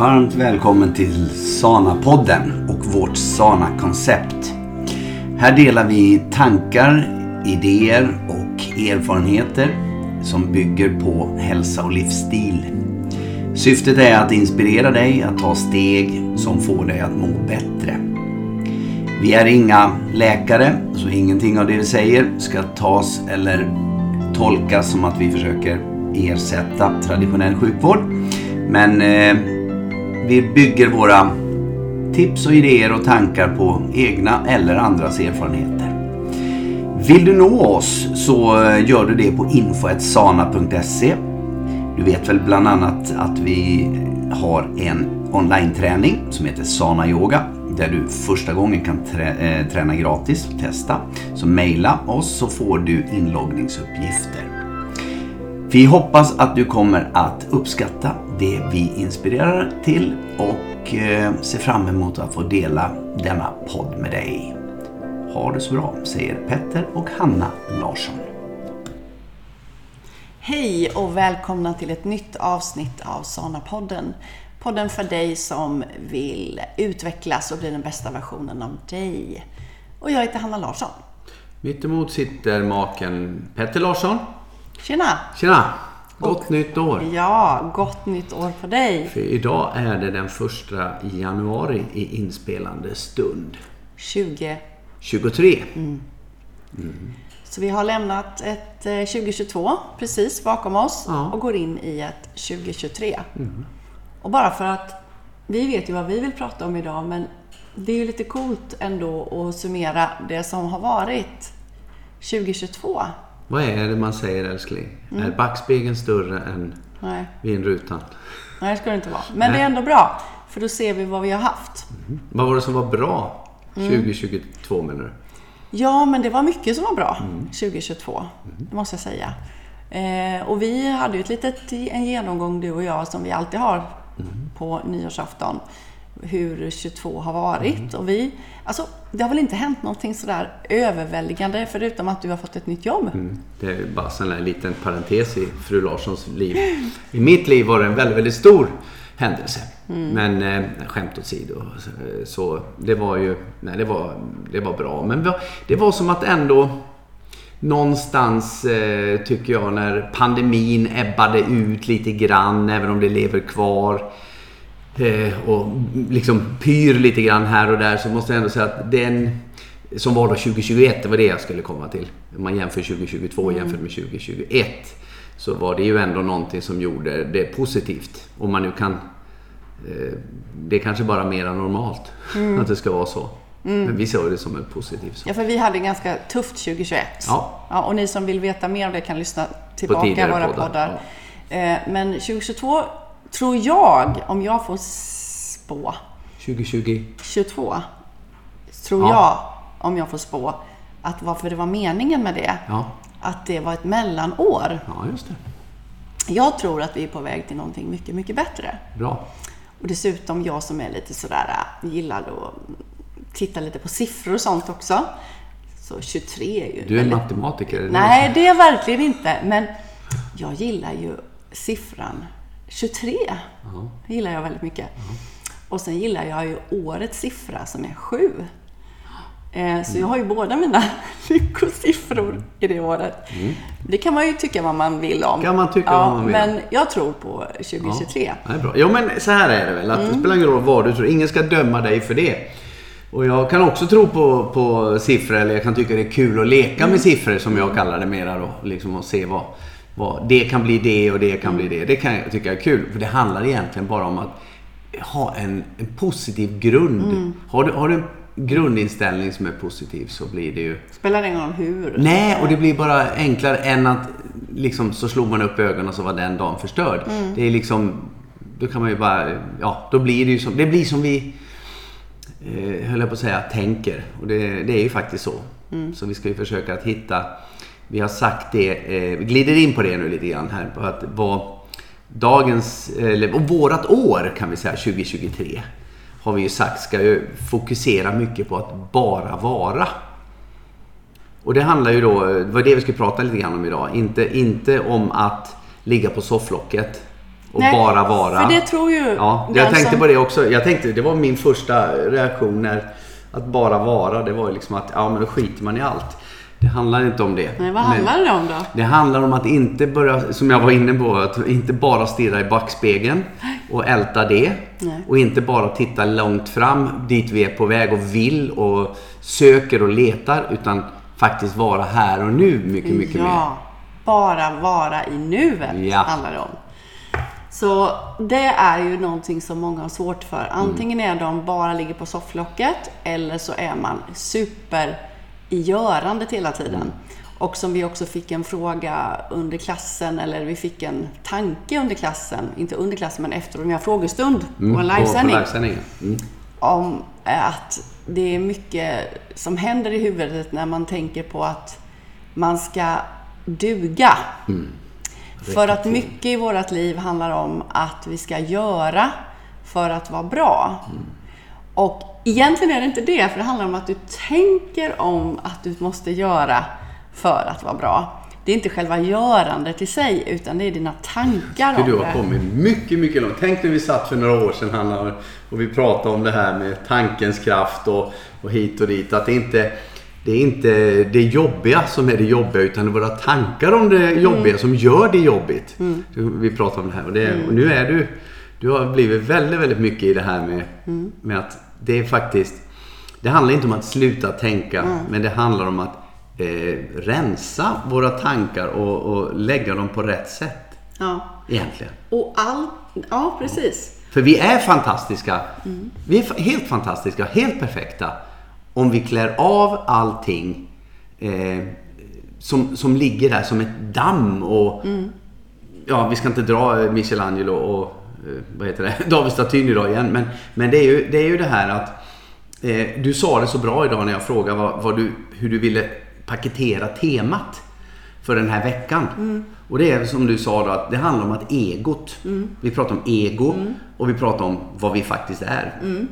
Varmt välkommen till Sana-podden och vårt Sana-koncept. Här delar vi tankar, idéer och erfarenheter som bygger på hälsa och livsstil. Syftet är att inspirera dig att ta steg som får dig att må bättre. Vi är inga läkare, så ingenting av det vi säger ska tas eller tolkas som att vi försöker ersätta traditionell sjukvård. Men eh, vi bygger våra tips och idéer och tankar på egna eller andras erfarenheter. Vill du nå oss så eh, gör du det på info.sana.se. Du vet väl bland annat att vi har en online-träning som heter Sana Yoga där du första gången kan trä eh, träna gratis och testa. Så mejla oss så får du inloggningsuppgifter. Vi hoppas att du kommer att uppskatta det vi inspirerar till och eh, ser fram emot att få dela denna podd med dig. Ha det så bra, säger Petter och Hanna Larsson. Hej och välkomna till ett nytt avsnitt av Sana-podden. Podden för dig som vill utvecklas och bli den bästa versionen av dig. Och jag heter Hanna Larsson. Mittemot sitter maken Petter Larsson. Tjena! Tjena! Gott och, nytt år! Ja, gott nytt år på dig! För idag är det den första januari i inspelande stund. 20... 23. Mm. Mm. Så vi har lämnat ett 2022 eh, precis bakom oss ja. och går in i ett 2023. Mm. Och bara för att vi vet ju vad vi vill prata om idag, men det är ju lite coolt ändå att summera det som har varit 2022. Vad är det man säger älskling? Mm. Är backspegeln större än Nej. vindrutan? Nej, det ska det inte vara. Men Nej. det är ändå bra, för då ser vi vad vi har haft. Mm. Vad var det som var bra 2022 mm. menar du? Ja, men det var mycket som var bra 2022. Mm. mm. Det måste jag säga. Eh, och vi hade ju ett litet, en genomgång du och jag som vi alltid har mm. på nyårsafton hur 22 har varit. Mm. Och vi, alltså, det har väl inte hänt någonting sådär överväldigande förutom att du har fått ett nytt jobb? Mm. Det är bara en liten parentes i fru Larssons liv. I mitt liv var det en väldigt, väldigt stor händelse. Mm. Men eh, skämt åsido. Så det var ju, nej det var, det var bra. Men det var som att ändå någonstans eh, tycker jag när pandemin ebbade ut lite grann, även om det lever kvar och liksom pyr lite grann här och där så måste jag ändå säga att den som var då 2021, det var det jag skulle komma till. Om man jämför 2022 mm. jämfört med 2021 så var det ju ändå någonting som gjorde det positivt. Om man nu kan... Eh, det är kanske bara mera normalt mm. att det ska vara så. Mm. Men vi såg det som en positiv sak. Ja, för vi hade ganska tufft 2021. Ja. ja. Och ni som vill veta mer om det kan lyssna tillbaka i våra poddar. poddar. Ja. Eh, men 2022 tror jag, om jag får spå. 2020? 22. Tror ja. jag, om jag får spå, att varför det var meningen med det. Ja. Att det var ett mellanår. Ja, just det. Jag tror att vi är på väg till någonting mycket, mycket bättre. Bra. Och dessutom jag som är lite sådär, gillar att titta lite på siffror och sånt också. Så 23 är ju... Du är väldigt... matematiker? Nej, det är jag verkligen inte. Men jag gillar ju siffran 23. Uh-huh. gillar jag väldigt mycket. Uh-huh. Och sen gillar jag ju årets siffra som är 7. Eh, så jag har ju båda mina lyckosiffror i det året. Mm. Det kan man ju tycka vad man vill om. kan man tycka ja, vad man vill Men jag tror på 2023. Ja, det är bra. Jo, men så här är det väl. Att mm. Det spelar ingen roll vad du tror. Ingen ska döma dig för det. Och jag kan också tro på, på siffror, eller jag kan tycka det är kul att leka med siffror som jag kallar det mera då. Liksom att se vad, vad det kan bli det och det kan bli det. Det kan jag tycka är kul. För det handlar egentligen bara om att ha en, en positiv grund. Mm. Har, du, har du en grundinställning som är positiv så blir det ju... Spelar det ingen roll hur? Nej, och det blir bara enklare än att liksom så slog man upp ögonen och så var den dagen förstörd. Mm. Det är liksom... Då kan man ju bara... Ja, då blir det ju som... Det blir som vi eh, höll jag på att säga, tänker. Och det, det är ju faktiskt så. Mm. Så vi ska ju försöka att hitta, vi har sagt det, eh, vi glider in på det nu lite grann här, på att vad dagens, eller och vårat år kan vi säga, 2023, har vi ju sagt ska ju fokusera mycket på att bara vara. Och det handlar ju då, det var det vi skulle prata lite grann om idag, inte, inte om att ligga på sofflocket Och Nej, bara vara. För det tror ju Ja, jag tänkte som... på det också. Jag tänkte, det var min första reaktion när att bara vara, det var ju liksom att ja men då skiter man i allt. Det handlar inte om det. Nej, vad handlar Men det om då? Det handlar om att inte börja, som jag var inne på, att inte bara stirra i backspegeln och älta det. Nej. Och inte bara titta långt fram dit vi är på väg och vill och söker och letar. Utan faktiskt vara här och nu mycket, mycket ja, mer. Ja, bara vara i nuet ja. handlar det om. Så det är ju någonting som många har svårt för. Antingen är de bara ligger på sofflocket eller så är man super i görandet hela tiden. Mm. Och som vi också fick en fråga under klassen, eller vi fick en tanke under klassen, inte under klassen men efter en frågestund mm, på en livesändning. På, på mm. Om att det är mycket som händer i huvudet när man tänker på att man ska duga. Mm. För att mycket i vårt liv handlar om att vi ska göra för att vara bra. Mm. Och egentligen är det inte det, för det handlar om att du tänker om att du måste göra för att vara bra. Det är inte själva görandet i sig, utan det är dina tankar om det. Du har kommit mycket, mycket långt. Tänk när vi satt för några år sedan, Hanna, och vi pratade om det här med tankens kraft och, och hit och dit. Att det inte det är inte det jobbiga som är det jobbiga utan det är våra tankar om det jobbiga mm. som gör det jobbigt. Mm. Vi pratar om det här och, det, mm. och, nu är du, du har blivit väldigt, väldigt mycket i det här med, mm. med att det är faktiskt, det handlar inte om att sluta tänka mm. men det handlar om att eh, rensa våra tankar och, och, lägga dem på rätt sätt. Ja. Egentligen. Och all, ja, precis. För vi är fantastiska. Mm. Vi är helt fantastiska, helt perfekta om vi klär av allting eh, som, som ligger där som ett damm och mm. ja, vi ska inte dra Michelangelo och vad heter det, Davidstatyn idag igen. Men, men det, är ju, det är ju det här att eh, du sa det så bra idag när jag frågade vad, vad du, hur du ville paketera temat för den här veckan. Mm. Och det är som du sa då att det handlar om att egot. Mm. Vi pratar om ego mm. och vi pratar om vad vi faktiskt är. Mm.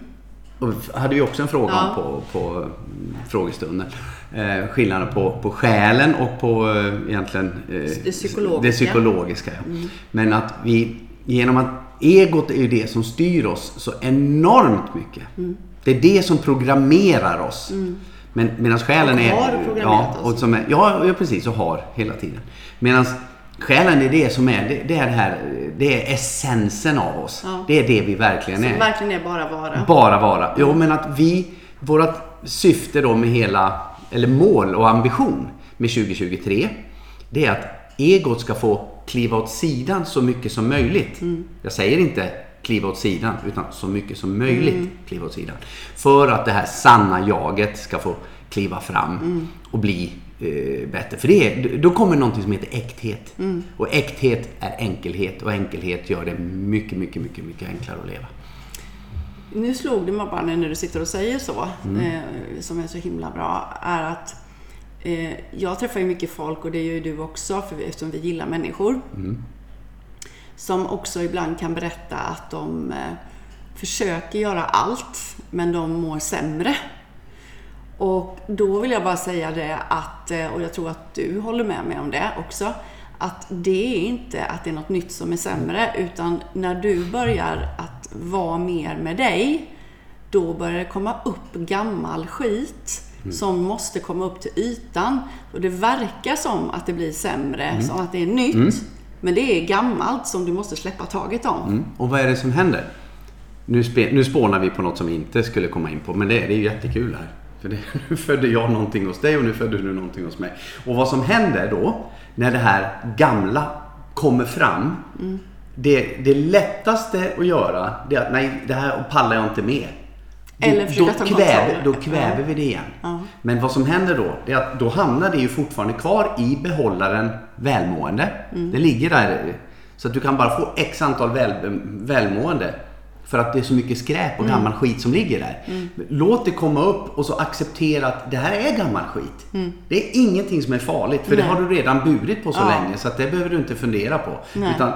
Och hade vi också en fråga ja. på, på frågestunden. Eh, skillnaden på, på själen och på eh, egentligen eh, det psykologiska. Det psykologiska ja. Mm. Men att vi genom att egot är ju det som styr oss så enormt mycket. Mm. Det är det som programmerar oss. Mm. Men medan själen och är... har programmerat ja, oss. Och som är, ja, ja, precis. Och har hela tiden. Medan Själen är det som är, det, det, är det här, det är essensen av oss. Ja. Det är det vi verkligen är. Som verkligen är bara vara. Bara vara. Jo, men att vi, vårt syfte då med hela, eller mål och ambition med 2023, det är att egot ska få kliva åt sidan så mycket som möjligt. Mm. Jag säger inte kliva åt sidan, utan så mycket som möjligt mm. kliva åt sidan. För att det här sanna jaget ska få kliva fram mm. och bli eh, bättre. För det är, då kommer någonting som heter äkthet. Mm. Och äkthet är enkelhet och enkelhet gör det mycket, mycket, mycket, mycket enklare att leva. Nu slog det mig bara när du sitter och säger så, mm. eh, som är så himla bra, är att eh, jag träffar ju mycket folk och det gör ju du också, för eftersom vi gillar människor. Mm. Som också ibland kan berätta att de eh, försöker göra allt, men de mår sämre och då vill jag bara säga det att, eh, och jag tror att du håller med mig om det också, att det är inte att det är något nytt som är sämre, utan när du börjar att vara mer med dig, då börjar det komma upp gammal skit mm. som måste komma upp till ytan. Och det verkar som att det blir sämre, mm. som att det är nytt. Mm. Men det är gammalt som du måste släppa taget om. Mm. Och vad är det som händer? Nu, spe, nu spånar vi på något som vi inte skulle komma in på, men det, det är ju jättekul här. För det, nu födde jag någonting hos dig och nu födde du någonting hos mig. Och vad som händer då, när det här gamla kommer fram. Mm. Det, det lättaste att göra, det är att nej, det här pallar jag inte med. Eller då, då, kväver, då kväver vi det igen. Ja. Men vad som händer då, det är att då hamnar det ju fortfarande kvar i behållaren välmående. Mm. Det ligger där. Så att du kan bara få x antal väl, välmående. För att det är så mycket skräp och mm. gammal skit som ligger där. Mm. Låt det komma upp och så acceptera att det här är gammal skit. Mm. Det är ingenting som är farligt för Nej. det har du redan burit på så ja. länge så att det behöver du inte fundera på. Utan,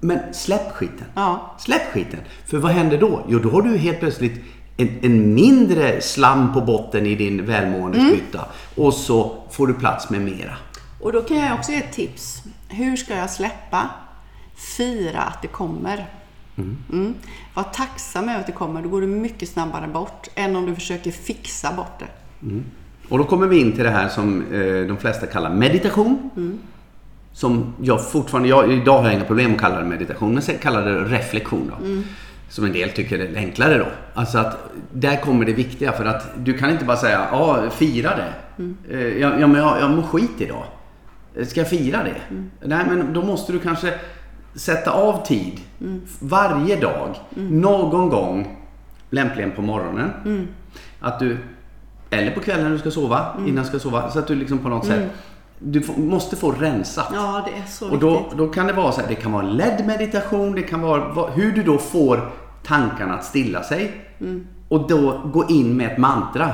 men släpp skiten. Ja. Släpp skiten. För vad händer då? Jo, då har du helt plötsligt en, en mindre slam på botten i din välmåendespytta. Mm. Och så får du plats med mera. Och då kan jag också ge ett tips. Hur ska jag släppa? Fira att det kommer. Mm. Var tacksam över att det kommer. Då går det mycket snabbare bort än om du försöker fixa bort det. Och då kommer vi in till det här som eh, de flesta kallar meditation. Som jag fortfarande, jag, idag har jag inga problem att kalla det meditation, men sen kallar det reflektion då. Som en del tycker är enklare då. Alltså att där kommer det viktiga för att du kan inte bara säga, ja fira det. Eh, ja, ja men jag, jag mår skit idag. Ska jag fira det? Nej men då måste du kanske sätta av tid. Varje dag. Någon gång. Lämpligen på morgonen. Att du eller på kvällen när du ska sova, innan du ska sova. Så att du liksom på något sätt, du måste få rensat. Ja, det är så och då, viktigt. då kan det vara så här, det kan vara ledd meditation, det kan vara hur du då får tankarna att stilla sig. Mm. Och då gå in med ett mantra.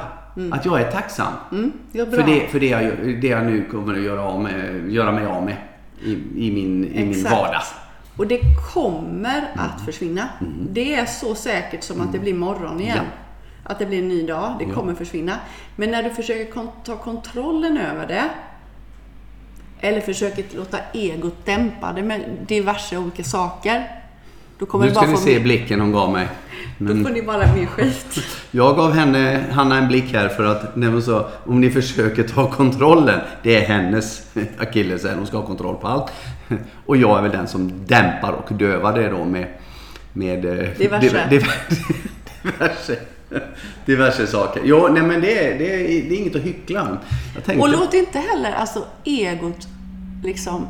Att jag är tacksam. Mm, ja. För, det, för det, jag, det jag nu kommer att göra, av med, göra mig av med i, i, min, i min vardag. Och det kommer att försvinna. Det är så säkert som att det blir morgon igen. Ja. Att det blir en ny dag. Det Ja. kommer försvinna. Men när du försöker ta kontrollen över det. Eller försöker låta egot dämpa det med diverse olika saker. Då kommer Nu ska bara ni få se blicken hon gav mig. Då Men får ni bara mer skit. jag gav henne, Hanna en blick här för att när hon sa om ni försöker ta kontrollen. Det är hennes akilleshäl. Hon ska ha kontroll på allt. Och jag är väl den som dämpar och dövar det då med, med eh, Diverse. diver- diver- diverse, diverse saker. Ja, nej men det är, det är, det är inget att hyckla om. Tänkte, Och låt inte heller alltså egot liksom...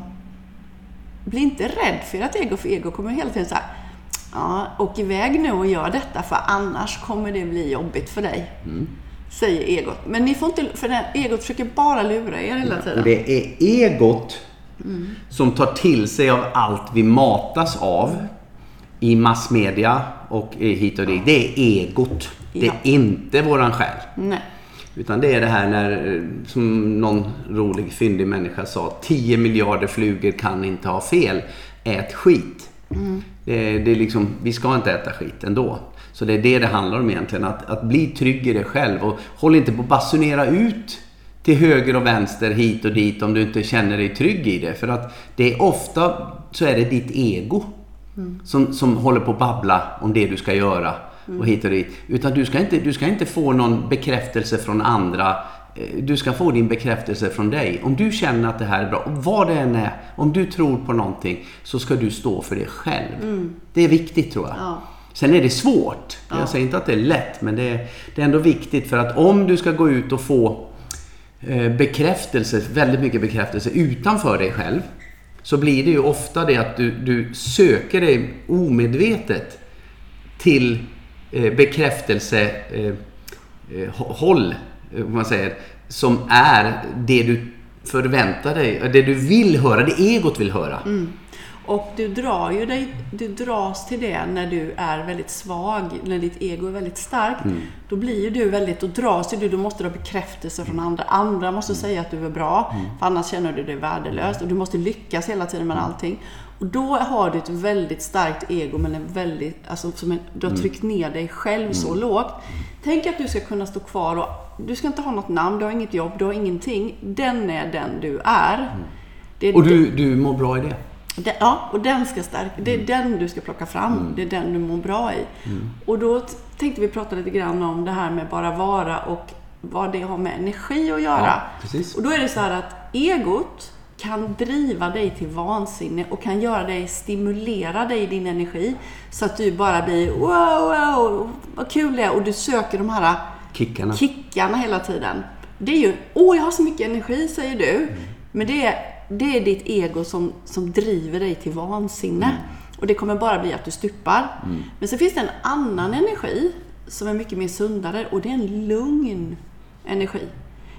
Bli inte rädd för ert ego, för ego kommer hela tiden så här. Ja, åk iväg nu och gör detta för annars kommer det bli jobbigt för dig. Säger egot. Men ni får inte, för den, egot försöker bara lura er hela Och tiden. det är egot som tar till sig av allt vi matas av i massmedia och hit och dit. Det är egot. Det är inte våran själ. Nej. Utan det är det här när, eh, som någon rolig fyndig människa sa, 10 miljarder flugor kan inte ha fel. Ät skit. Det, det är liksom, vi ska inte äta skit ändå. Så det är det det handlar om egentligen. Att, att bli trygg i dig själv. Och håll inte på att basunera ut till höger och vänster, hit och dit om du inte känner dig trygg i det. För att det är ofta så är det ditt ego som, som håller på att babbla om det du ska göra och hit och dit. Utan du ska inte, du ska inte få någon bekräftelse från andra. Eh, Du ska få din bekräftelse från dig. Om du känner att det här är bra, vad det än är, om du tror på någonting så ska du stå för det själv. Det är viktigt tror jag. Ja. Sen är det svårt. Ja. Jag säger inte att det är lätt, men det är, det är ändå viktigt för att om du ska gå ut och få eh, bekräftelse, väldigt mycket bekräftelse utanför dig själv. Så blir det ju ofta det att du, du söker dig omedvetet till bekräftelsehåll, bekräftelse eh, eh, håll, eh, om man säger, som är det du förväntar dig, det du vill höra, det egot vill höra. Mm. Och du drar ju dig, du dras till det när du är väldigt svag, när ditt ego är väldigt starkt. Då blir ju du väldigt, då dras ju du, då måste du ha bekräftelse från andra. Andra måste säga att du är bra, för annars känner du dig värdelös. Och du måste lyckas hela tiden med allting. Och då har du ett väldigt starkt ego, men en väldigt, alltså som en, du har tryckt ner dig själv så lågt. Tänk att du ska kunna stå kvar och du ska inte ha något namn, du har inget jobb, du har ingenting. Den är den du är. Är Och du, du mår bra i det. Den, ja, och den ska stärka. Det är den du ska plocka fram. Det är den du mår bra i. Och då tänkte vi prata lite grann om det här med bara vara och vad det har med energi att göra. Ja. Och då är det så här att egot kan driva dig till vansinne och kan göra dig, stimulera dig i din energi. Så att du bara blir wow, wow, vad kul det är. Och du söker de här Kickarna. kickarna hela tiden. Det är ju, åh jag har så mycket energi säger du. Men det är, det är ditt ego som, som driver dig till vansinne. Och det kommer bara bli att du stupar. Men så finns det en annan energi som är mycket mer sundare och det är en lugn energi.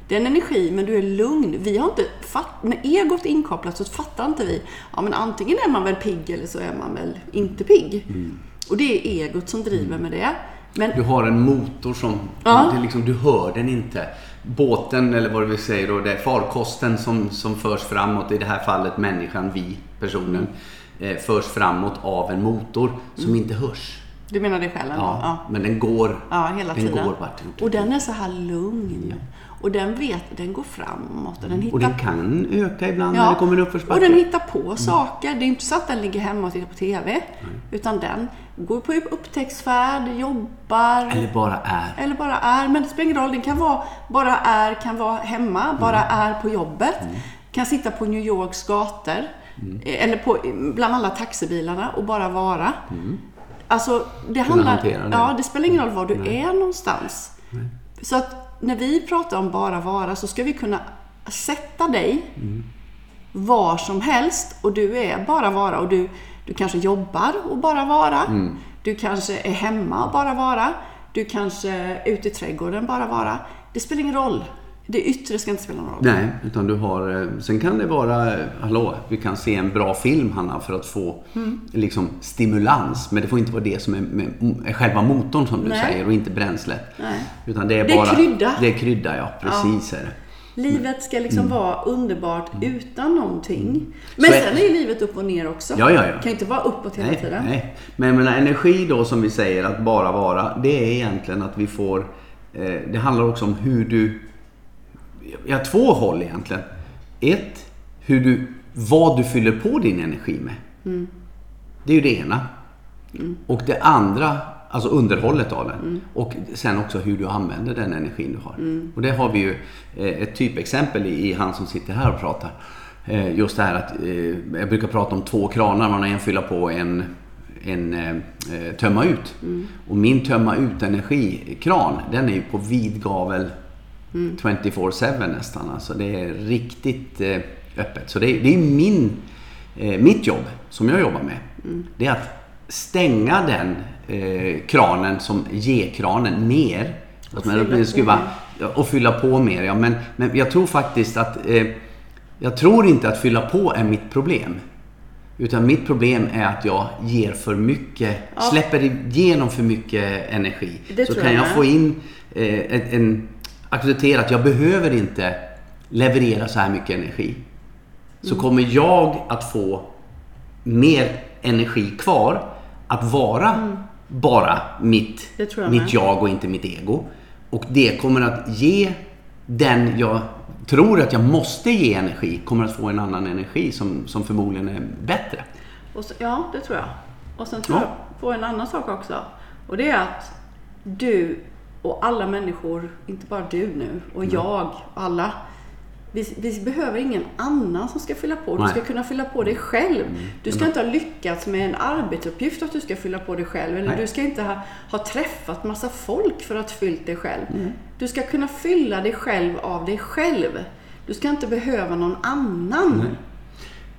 Det är en energi, men du är lugn. Vi har inte fatt, när egot är inkopplat så fattar inte vi. Ja, men antingen är man väl pigg eller så är man väl inte pigg. Och det är egot som driver med det. Men Du har en motor som, Ja. det är liksom, du hör den inte. Båten, eller vad vi säger då, det är farkosten som, som förs framåt, i det här fallet människan, vi, personen, eh, förs framåt av en motor som inte hörs. Du menar dig själv? Ja, Ja. men den går, Ja, hela den tiden. går vart Och den är så här lugn. Och den vet, den går framåt och den hittar Och den kan öka ibland Ja, när det kommer en och uppförsbacke. den hittar på saker. Det är inte så att den ligger hemma och tittar på TV. Utan den går på upptäcktsfärd, jobbar. Eller bara är. Eller bara är, men det spelar ingen roll. Den kan vara, bara är, kan vara hemma, bara är på jobbet. Kan sitta på New Yorks gator. eh, Eller på, bland alla taxibilarna och bara vara. Alltså, det handlar... det. Ja, det spelar ingen roll var du är någonstans. Så att när vi pratar om bara vara så ska vi kunna sätta dig var som helst och du är bara vara och du, du kanske jobbar och bara vara. Du kanske är hemma och bara vara. Du kanske är ute i trädgården bara vara. Det spelar ingen roll. Det yttre ska inte spela någon roll. Nej, utan du har... eh, Sen kan det vara, eh, hallå, vi kan se en bra film Hanna för att få Mm. liksom stimulans. Men det får inte vara det som är, med, är själva motorn som du Nej. säger och inte bränslet. Nej. Utan det är Det är bara... krydda. Det är krydda, ja. Precis är det. Livet ska liksom vara underbart utan någonting. Men Mm. Så är- sen är ju livet upp och ner också. Ja, ja, ja. Kan ju inte vara uppåt hela Nej, tiden. nej. Men menar, energi då som vi säger att bara vara. Det är egentligen att vi får... Eh, det handlar också om hur du... Har två håll egentligen. Ett, hur du, vad du fyller på din energi med. Det är ju det ena. Och det andra, alltså underhållet av den. Och sen också hur du använder den energin du har. Och det har vi ju eh, ett typexempel i, i han som sitter här och pratar. Eh, Just det här att, eh, jag brukar prata om två kranar, man har en fylla på en en eh, eh, tömma ut. Och min tömma ut energikran, den är ju på vid gavel 24-7 nästan. Alltså det är riktigt eh, öppet. Så det är, det är min, eh, mitt jobb som jag jobbar med. Det är att stänga den eh, kranen som G-kranen mer. Att man fylla på skruva, och fylla på mer. Ja, men, men jag tror faktiskt att eh, jag tror inte att fylla på är mitt problem. Utan mitt problem är att jag ger för mycket, släpper igenom för mycket energi. Det så kan jag jag få in eh, en, en, acceptera att jag behöver inte leverera så här mycket energi. Så kommer jag att få mer energi kvar att vara bara mitt, Mm. Det tror jag mitt jag och inte mitt ego. Och det kommer att ge den jag tror att jag måste ge energi, kommer att få en annan energi som, som förmodligen är bättre. Så, ja, det tror jag. Och sen tror Ja. jag på en annan sak också. Och det är att du och alla människor, inte bara du nu, och Mm. jag, alla. Vi, vi behöver ingen annan som ska fylla på. Du Nej. Mm. ska kunna fylla på dig själv. Du ska inte ha lyckats med en arbetsuppgift att du ska fylla på dig själv. Eller Nej. du ska inte ha, ha träffat massa folk för att fyllt dig själv. Mm. Du ska kunna fylla dig själv av dig själv. Du ska inte behöva någon annan.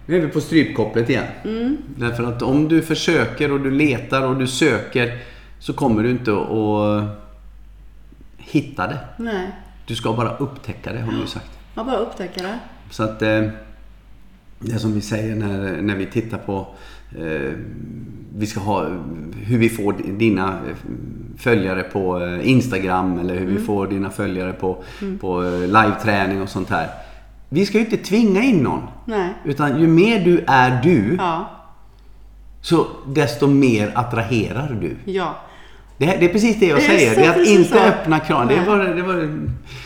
Nu är vi på strypkopplet igen. Mm. Därför att om du försöker och du letar och du söker så kommer du inte att hitta det. Nej, Du ska bara upptäcka det har du ju sagt. man bara upptäcker det. Så att eh, det som vi säger när, när vi tittar på eh, vi ska ha, hur vi får dina eh, följare på Instagram eller hur vi får dina följare på, på eh, live-träning och sånt här. Vi ska ju inte tvinga in någon. Nej. Utan ju mer du är du, Ja, så desto mer attraherar du. ja. Det, här, det är precis det jag Det säger. Det är att inte så. öppna kran. Det var, det var,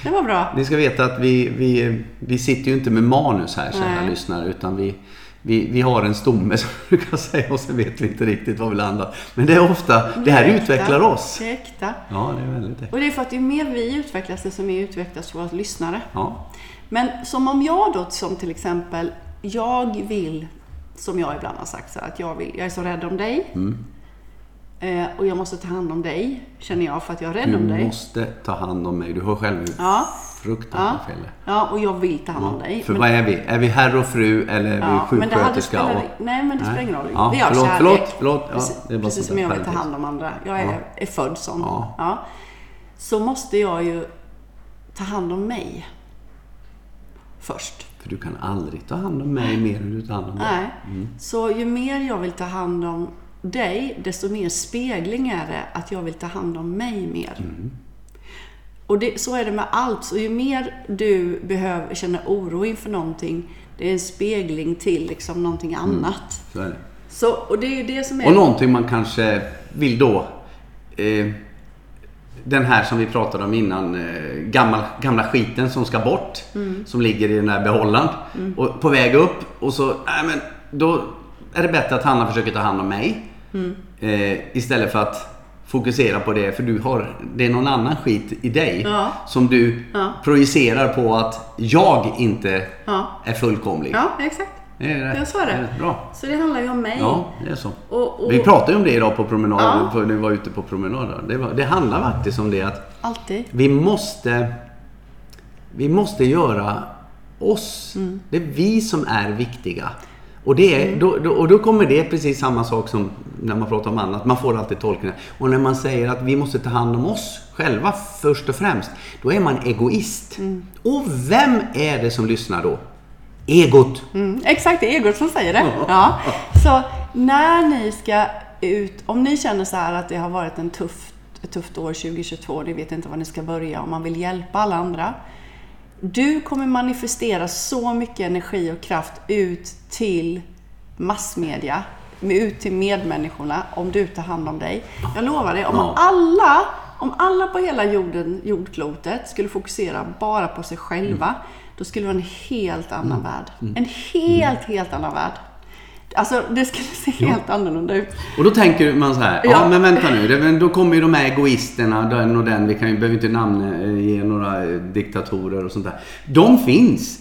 Det var bra. ni ska veta att vi, vi, vi sitter ju inte med manus här, kära lyssnare. Utan vi, vi, vi har en stomme som du kan säga och så vet vi inte riktigt var vi landar. Men det är ofta, det här är äkta. utvecklar oss. Det är äkta. Ja, det är väldigt det. Och det är för att ju mer vi utvecklas, desto mer utvecklas våra lyssnare. Ja. Men som om jag då, som till exempel, jag vill, som jag ibland har sagt, så här, att jag, vill, jag är så rädd om dig. Mm. Eh, och jag måste ta hand om dig, känner jag, för att jag är rädd Du om dig. måste ta hand om mig. Du hör själv hur Ja. fruktansvärt Ja. fel ja, och jag vill ta hand om dig. För Men- vad är vi? Är vi herr och fru eller är vi Ja, hade sjuksköterska? spelat, och... nej, men det spelar ingen roll. Ja, vi har förlåt, kärlek. förlåt, förlåt. Ja, precis det är precis som jag vill ta hand om andra. Jag är, är född sån. Ja. Så måste jag ju ta hand om mig. Först. För du kan aldrig ta hand om mig mer än du tar hand om dig. Nej. Mm. Så ju mer jag vill ta hand om dig, desto mer spegling är det att jag vill ta hand om mig mer. Mm. Och det, så är det med allt. Så ju mer du behöver, känner oro inför någonting, det är en spegling till liksom någonting Mm. annat. Så är det. Så, och det är ju det som är... Och någonting man kanske vill då eh, den här som vi pratade om innan, eh, gamla, gamla skiten som ska bort. Mm. Som ligger i den här behållaren. Och på väg upp och så, nej men då är det bättre att Hanna försöker ta hand om mig. Mm. Eh, istället för att fokusera på det, för du har, det är någon annan skit i dig. Ja. Som du Ja. projicerar på att jag inte Ja. är fullkomlig. Ja, exakt. Det är rätt. Jag sa det. rätt bra. Så det handlar ju om mig. Ja, det är så. Och, och, Vi pratade ju om det idag på promenad, Ja. när vi var ute på promenader. Det, var, det handlar faktiskt om det att Alltid. vi måste, vi måste göra oss. Mm. Det är vi som är viktiga. Och, det är, då, då, och då kommer det precis samma sak som när man pratar om annat. Man får alltid tolkningar. Och när man säger att vi måste ta hand om oss själva först och främst. Då är man egoist. Mm. Och vem är det som lyssnar då? Egot. Mm, exakt, det är egot som säger det. Ja. Så när ni ska ut, om ni känner så här att det har varit en tuff, ett tufft år 2022, ni vet inte var ni ska börja, om man vill hjälpa alla andra. Du kommer manifestera så mycket energi och kraft ut till massmedia, ut till medmänniskorna, om du tar hand om dig. Jag lovar dig, om Ja. alla, om alla på hela jorden, jordklotet skulle fokusera bara på sig själva, då skulle det vara en helt annan värld. En helt, helt annan värld. Alltså, det skulle se helt annorlunda ut. Och då tänker man så här, ja, Ja. men vänta nu, det, då kommer ju de här egoisterna, den och den, vi kan ju, behöver inte namnge några eh, diktatorer och sånt där. De finns.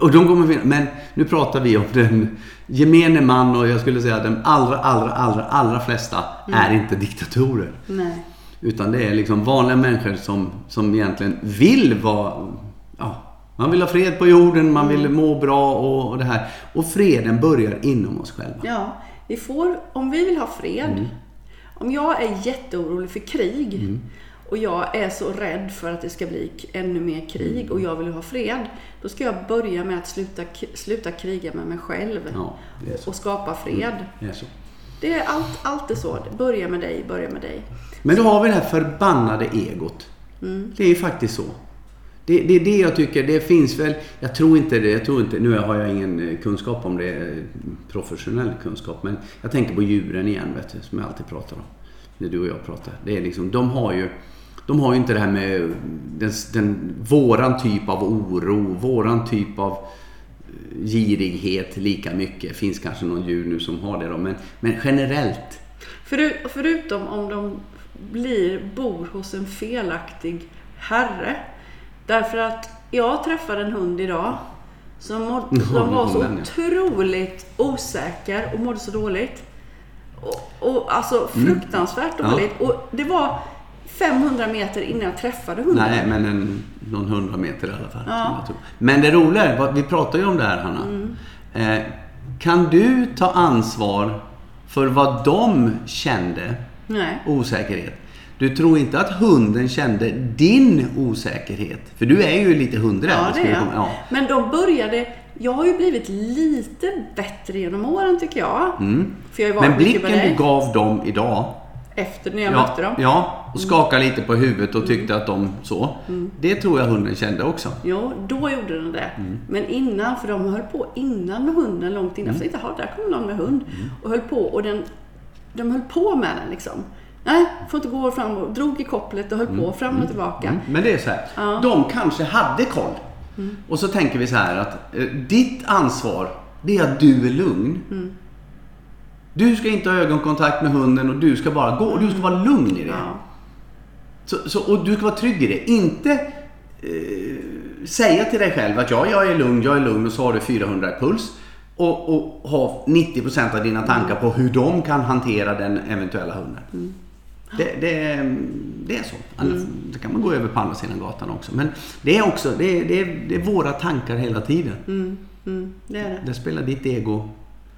Och de kommer finnas. Men nu pratar vi om den gemene man och jag skulle säga att de allra, allra, allra, allra flesta är inte diktatorer. Nej. Utan det är liksom vanliga människor som, som egentligen vill vara... Man vill ha fred på jorden, man vill må bra och, och det här. Och freden börjar inom oss själva. Ja, vi får, om vi vill ha fred, om jag är jätteorolig för krig och jag är så rädd för att det ska bli ännu mer krig och jag vill ha fred, då ska jag börja med att sluta, sluta kriga med mig själv Ja, det och skapa fred. Det är så. Det är allt, allt är så. Börja med dig, börja med dig. Men då har vi det här förbannade egot. Det är ju faktiskt så. Det, det är det jag tycker, det finns väl, jag tror inte det, jag tror inte, nu har jag ingen eh, kunskap om det, eh, professionell kunskap, men jag tänker på djuren igen, vet du, som jag alltid pratar om. När du och jag pratar. Det är liksom, de har ju, de har ju inte det här med eh, den, den, våran typ av oro, våran typ av girighet lika mycket. Det finns kanske någon djur nu som har det då, men, men generellt. Förut, förutom om de blir, bor hos en felaktig herre. Därför att jag träffade en hund idag som, mådde, Ja, som var så otroligt osäker och mådde så dåligt. Och, och alltså fruktansvärt Mm. Ja. dåligt. Och det var 500 meter innan jag träffade hunden. Nej, men en, någon hundra meter i alla fall. Ja. Men det roliga är, vi pratar ju om det här Hanna. Mm. Eh, kan du ta ansvar för vad de kände Nej. osäkerhet? Du tror inte att hunden kände din osäkerhet? För du är ju lite hundrädd. Ja, det är Ja. Men de började... Jag har ju blivit lite bättre genom åren tycker jag. För jag Mm. Men blicken du gav dem idag efter när jag ja, mötte dem. ja, och skaka lite på huvudet och tyckte att de så. Mm. Det tror jag hunden kände också. Jo, då gjorde den det. Mm. Men innan, för de höll på innan med hunden långt innan. Så jag tänkte, "Jaha, där kommer någon med hund. Mm. Och höll på. Och den, de höll på med den liksom. Nej, får inte gå fram och drog i kopplet och höll på fram och tillbaka. Mm, Men det är så här. Ja. Mm. De kanske hade koll. Och så tänker vi så här att eh, ditt ansvar, det är att du är lugn. Mm. Du ska inte ha ögonkontakt med hunden och du ska bara gå. Du ska vara lugn i det. Ja. Så, så, och du ska vara trygg i det. Inte eh, säga till dig själv att ja, jag är lugn, jag är lugn och så har du 400 i puls. Och, och ha 90% av dina tankar på hur de kan hantera den eventuella hunden. Det, det, det är så. Annars, Det kan man gå över på andra sidan gatan också. Men det är också det det är, det är våra tankar hela tiden. Mm, det är det. Där spelar ditt ego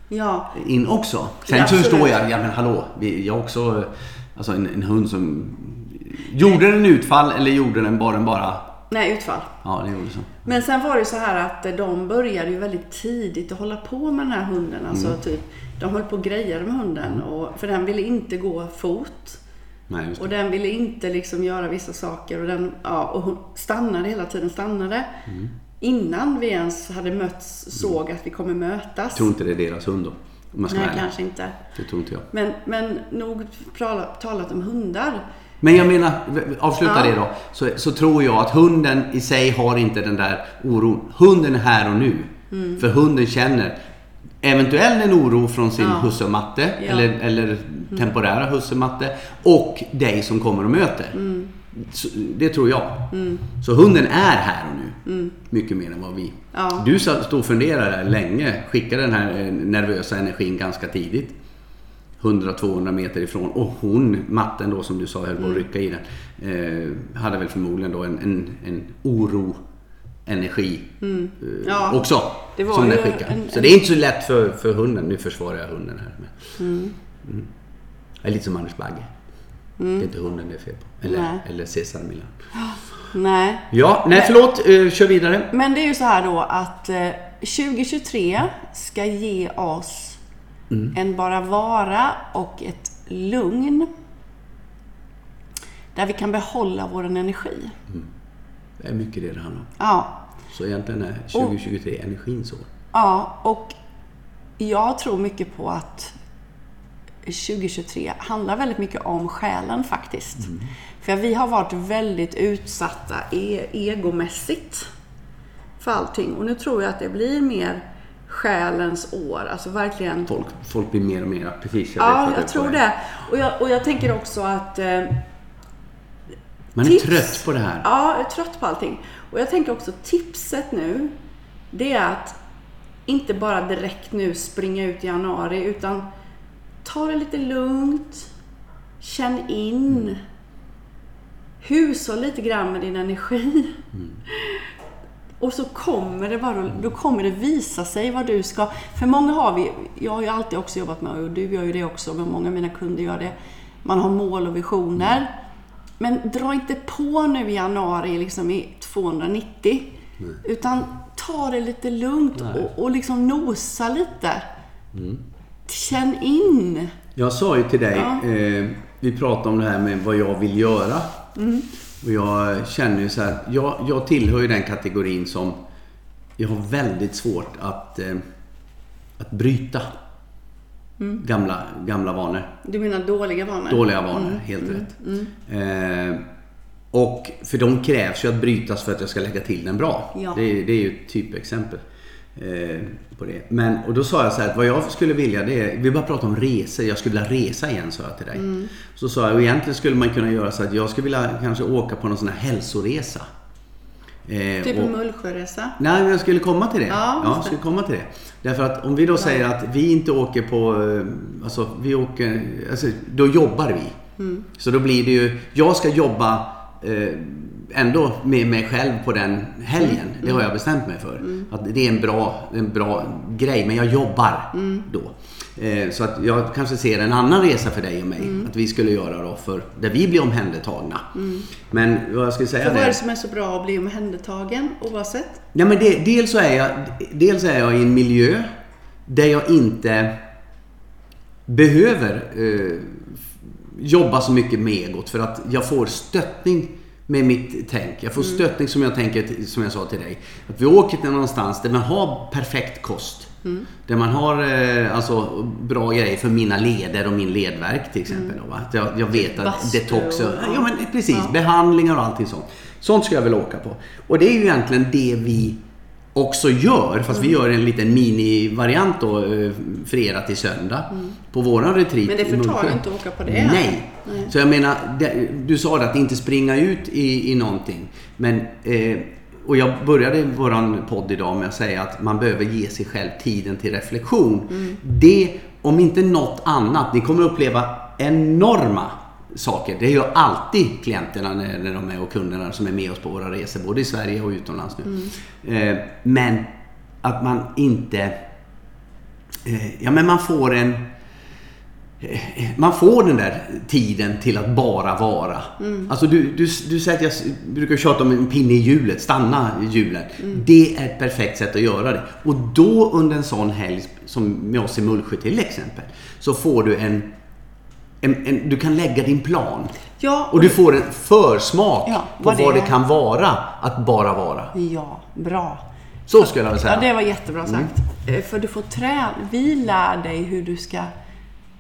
Ja, in också. Sen Ja, så förstår jag, ja men hallå, vi- jag har också alltså en, en hund som... Gjorde den utfall eller gjorde den bara, den bara... nej utfall. Ja, det gjorde så. Men sen var det så här att de började ju väldigt tidigt att hålla på med den här hunden. Alltså Mm. typ, de höll på och grejade med hunden. Och, för den ville inte gå fot. Nej, Och den ville inte liksom göra vissa saker. Och, den, ja, och hon stannade hela tiden, stannade. Mm. Innan vi ens hade mötts, såg att vi kommer mötas. Jag tror inte det är deras hund då. Nej, ärlig. kanske inte. Det tror inte jag. Men, men nog prala- talat om hundar. Men jag menar, avsluta Ja. det då. Så, så tror jag att hunden i sig har inte den där oron. Hunden är här och nu. Mm. För hunden känner eventuellt en oro från sin Ja. husse och matte. Ja. Mm. Eller, eller temporära husse och matte. Och dig som kommer och möter. Mm. Så, det tror jag. Så hunden är här och nu. Mycket mer än vad vi... Mm. Ja. Du stod och funderade länge. Skickade den här eh, nervösa energin ganska tidigt. 100-200 meter ifrån. Och hon, matten då som du sa höll på att Mm. rycka i den. Eh, hade väl förmodligen då en, en, en oro, energi eh, Mm. Ja, också. det som den skickar. en- Så en- det är inte så lätt för, för hunden. Nu försvarar jag hunden här. Men, mm. Jag är lite som Anders Bagge. Det är inte hunden det är fel på. Eller, Nej. eller Cesar Milan. Nej. Ja, nej förlåt. Eh, kör vidare. Men det är ju så här då att eh, 2023 ska ge oss en bara vara och ett lugn. Där vi kan behålla vår energi. Det är mycket det det handlar om. Ja, Så egentligen är 2023 energins år. ja och jag tror mycket på att 2023 handlar väldigt mycket om själen faktiskt. För vi har varit väldigt utsatta e- egomässigt för allting. Och nu tror jag att det blir mer själens år. Alltså verkligen Folk, folk blir mer och mer, precis. Jag Ja, jag tror det. Och jag, och jag tänker också att... Eh, Man är tips- trött på det här. Ja, jag är trött på allting. Och jag tänker också tipset nu, det är att inte bara direkt nu springa ut i januari, utan ta det lite lugnt. Känn in. Hushålla lite grann med din energi. Och så kommer det bara, då kommer det visa sig vad du ska... För många har vi, jag har ju alltid också jobbat med, och du gör ju det också, men många av mina kunder gör det. Man har mål och visioner. Men dra inte på nu i januari liksom i 290. Utan ta det lite lugnt och, och liksom nosa lite. Känn in. Jag sa ju till dig, eh, vi pratade om det här med vad jag vill göra. Och jag känner ju så här, jag, jag tillhör ju den kategorin som jag har väldigt svårt att, eh, att bryta gamla, gamla vanor. Du menar dåliga vanor? Dåliga vanor, helt rätt. Eh, och för de krävs ju att brytas för att jag ska lägga till den bra. Ja. Det, det är ju ett typexempel eh, på det. Men, och då sa jag så här att vad jag skulle vilja det är, vi bara prata om resor. Jag skulle vilja resa igen sa jag till dig. Så sa jag, och egentligen skulle man kunna göra så att jag skulle vilja kanske åka på någon sån här hälsoresa. Eh, Typ och- en Mullsjöresa? Nej, men jag skulle komma till det. Ja, Ja, jag skulle komma till det. Därför att om vi då säger att vi inte åker på... eh, Alltså, vi åker... Alltså, då jobbar vi. Mm. Så då blir det ju... Jag ska jobba ändå med mig själv på den helgen. Mm. Det har jag bestämt mig för. Att det är en bra, en bra grej, men jag jobbar Mm. då. Eh, så att jag kanske ser en annan resa för dig och mig. Mm. Att vi skulle göra då, för, där vi blir omhändertagna. Men vad jag skulle säga För vad är det som är så bra att bli omhändertagen oavsett? Ja, men det, dels, så är jag, dels är jag i en miljö där jag inte behöver eh, jobba så mycket med egot för att jag får stöttning med mitt tänk. Jag får stöttning som jag tänker, som jag sa till dig. Att vi åker till någonstans där man har perfekt kost. Där man har eh, alltså, bra grejer för mina leder och min ledverk till exempel. Då, va? Att jag, jag vet att detox och, och- ja, men precis, Ja. behandlingar och allting sånt. Sånt ska jag väl åka på. Och det är ju egentligen det vi också gör, fast Mm. vi gör en liten mini-variant då, eh, fredag till söndag. På våran retreat Mm. Men det förtar inte att åka på det. Nej. Nej. Så jag menar, det, du sa det att inte springa ut i, i någonting. Men, eh, och jag började våran podd idag med att säga att man behöver ge sig själv tiden till reflektion. Mm. Det, om inte något annat, ni kommer uppleva enorma saker. Det gör alltid klienterna när, när de är och kunderna som är med oss på våra resor, både i Sverige och utomlands nu. Mm. Eh, men att man inte... Eh, ja men man får en... eh, Man får den där tiden till att bara vara. Alltså du, du, du säger att jag brukar tjata om en pinne i hjulet, stanna i hjulet. Det är ett perfekt sätt att göra det. Och då under en sån helg som med oss i Mullsjö till exempel, så får du en, en, en du kan lägga din plan. Ja, Och du får en försmak Ja, på vad vad det det kan vara att bara vara. Ja, bra. Så skulle jag vilja säga. Ja, det var jättebra sagt. Eh, För du får träna. Vi lär dig hur du ska,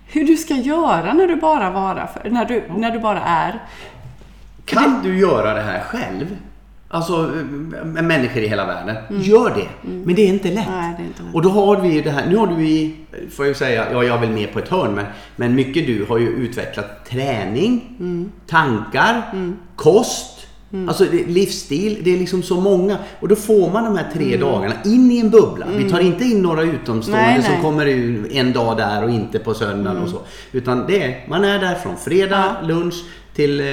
hur du ska göra när du bara vara, när, du, när du bara är. Kan du göra det här själv? Alltså eh, människor i hela världen. Gör det. Men det är inte lätt. Nej, det är inte lätt. Och då har vi ju det här. Nu har du i, får jag ju säga, ja jag är väl med på ett hörn men, men mycket du har ju utvecklat träning, tankar, kost. Alltså det- livsstil, det är liksom så många. Och då får man de här tre dagarna in i en bubbla. Vi tar inte in några utomstående Nej, som nej. kommer en dag där och inte på söndagen och så. Utan det är, man är där från fredag lunch till, eh,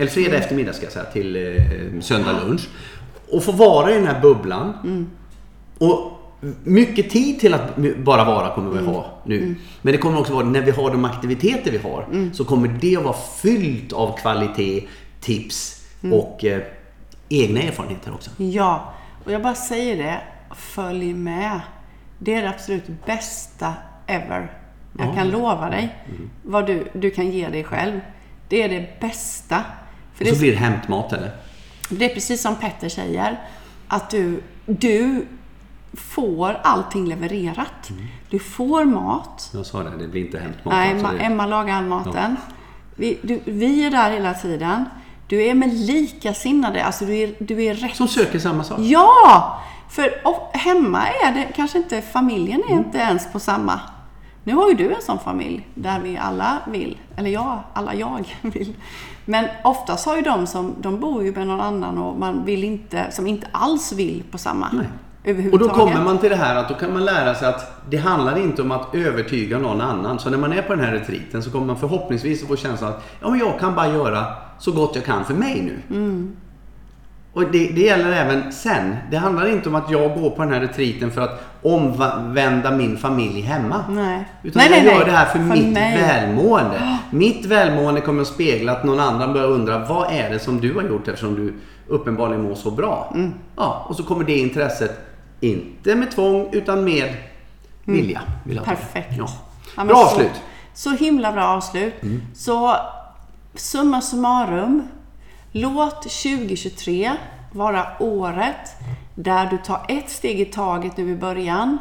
eller fredag eftermiddag ska jag säga, till eh, söndag lunch. Och få vara i den här bubblan. Och mycket tid till att bara vara kommer vi ha nu. Men det kommer också vara, när vi har de aktiviteter vi har, så kommer det att vara fyllt av kvalitet, tips och eh, egna erfarenheter också. Ja, och jag bara säger det. Följ med. Det är det absolut bästa ever. Jag kan lova dig vad du, du kan ge dig själv. Det är det bästa. För Och det, så blir det hämtmat eller? det är precis som Petter säger. Att du, du får allting levererat. Du får mat. Jag sa det, det blir inte hämtmat. Nej, alltså, Ma- det- Emma lagar all maten. Vi, du, vi är där hela tiden. Du är med likasinnade. Alltså du är, du är rätt Som söker samma sak. Ja! För hemma är det kanske inte, familjen Mm. är inte ens på samma. Nu har ju du en sån familj där vi alla vill, eller jag, alla jag vill. Men oftast har ju de som, de bor ju med någon annan och man vill inte, som inte alls vill på samma. Nej. Och då kommer man till det här att då kan man lära sig att det handlar inte om att övertyga någon annan. Så när man är på den här retriten så kommer man förhoppningsvis att få känslan att ja, men jag kan bara göra så gott jag kan för mig nu. Mm. Och det, det gäller även sen. Det handlar inte om att jag går på den här retriten för att omvända min familj hemma. Nej. Utan Nej, jag nej, gör det här för, För mitt mig. välmående. Mitt välmående kommer att spegla att någon annan börjar undra vad är det som du har gjort eftersom du uppenbarligen mår så bra. Mm. Ja, och så kommer det intresset, inte med tvång utan med vilja. Jag säga. Mm. Perfekt. Ja. Bra så, avslut. Mm. Så himla bra avslut. Så summa summarum. Låt 2023 vara året där du tar ett steg i taget nu i början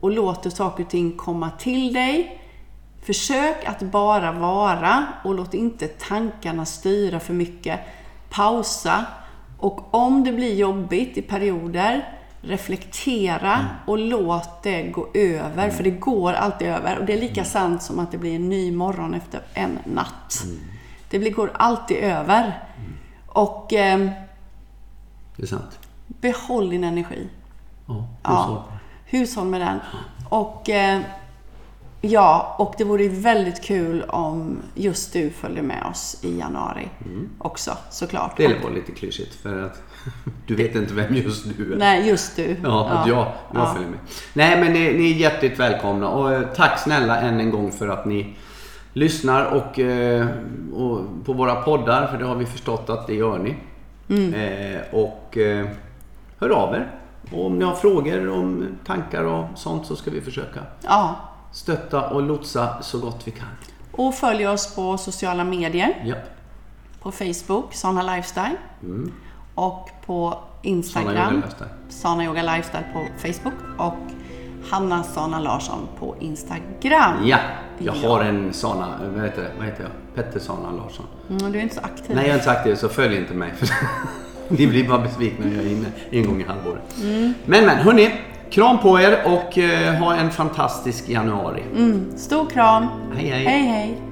och låter saker och ting komma till dig. Försök att bara vara och låt inte tankarna styra för mycket. Pausa och om det blir jobbigt i perioder, reflektera och låt det gå över. För det går alltid över. Och det är lika sant som att det blir en ny morgon efter en natt. Det blir, går alltid över. Och eh, Det är sant. behåll din energi. Ja, Ja, hushåll med den. Och eh, ja, och det vore väldigt kul om just du följde med oss i januari också såklart. Det var lite klyschigt för att du vet inte vem just du är. Nej, just du. Ja, att jag, jag Ja. följer med. Nej, men ni, ni är hjärtligt välkomna och eh, tack snälla än en gång för att ni lyssnar och, eh, och på våra poddar, för det har vi förstått att det gör ni. Mm. Eh, och eh, hör av er. Och om ni har frågor om tankar och sånt så ska vi försöka Ja. stötta och lotsa så gott vi kan. Och följ oss på sociala medier. Ja. På Facebook, Sana Lifestyle. Och på Instagram. Sana Yoga Lifestyle på Facebook. Och Hanna Sana Larsson på Instagram. Ja, jag Ja. har en såna, vad heter det? Vad heter jag? Petter Sana Larsson. Mm, du är inte så aktiv. Nej, jag har inte sagt det, så följ inte mig. Ni blir bara besvikna när jag är inne en gång i halvåret. Men, men, hörni. Kram på er och eh, ha en fantastisk januari. Mm, stor kram. Hej, hej. hej. hej.